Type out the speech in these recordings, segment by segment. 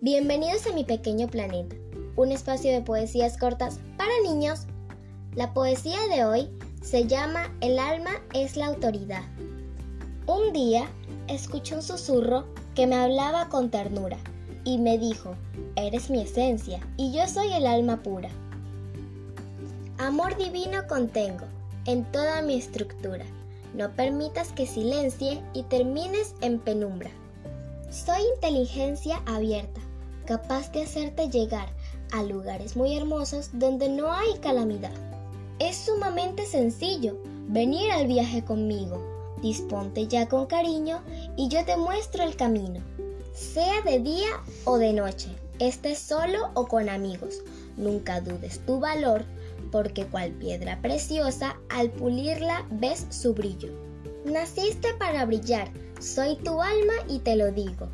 Bienvenidos a mi pequeño planeta, un espacio de poesías cortas para niños. La poesía de hoy se llama El alma es la autoridad. Un día escuché un susurro que me hablaba con ternura y me dijo, eres mi esencia y yo soy el alma pura. Amor divino contengo en toda mi estructura. No permitas que silencie y termines en penumbra. Soy inteligencia abierta, capaz de hacerte llegar a lugares muy hermosos donde no hay calamidad. Es sumamente sencillo venir al viaje conmigo. Disponte ya con cariño y yo te muestro el camino. Sea de día o de noche, estés solo o con amigos, nunca dudes tu valor, porque cual piedra preciosa, al pulirla ves su brillo. Naciste para brillar, soy tu alma y te lo digo.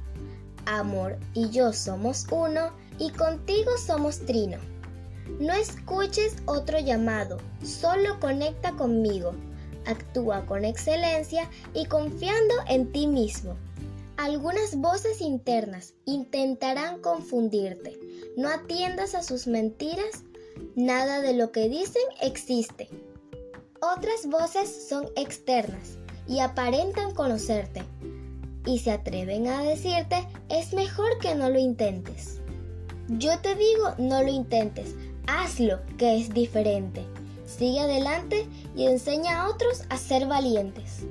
Amor y yo somos uno y contigo somos trino. No escuches otro llamado, solo conecta conmigo. Actúa con excelencia y confiando en ti mismo. Algunas voces internas intentarán confundirte. No atiendas a sus mentiras. Nada de lo que dicen existe. Otras voces son externas y aparentan conocerte. Y se atreven a decirte, es mejor que no lo intentes. Yo te digo, no lo intentes, hazlo, que es diferente. Sigue adelante y enseña a otros a ser valientes.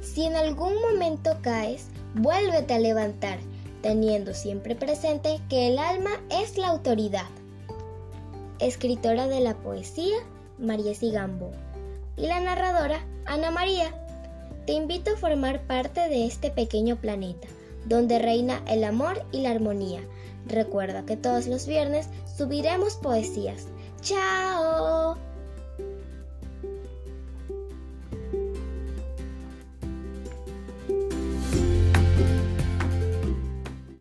Si en algún momento caes, vuélvete a levantar, teniendo siempre presente que el alma es la autoridad. Escritora de la poesía, María Sigambo. Y la narradora, Ana María. Te invito a formar parte de este pequeño planeta, donde reina el amor y la armonía. Recuerda que todos los viernes subiremos poesías. ¡Chao!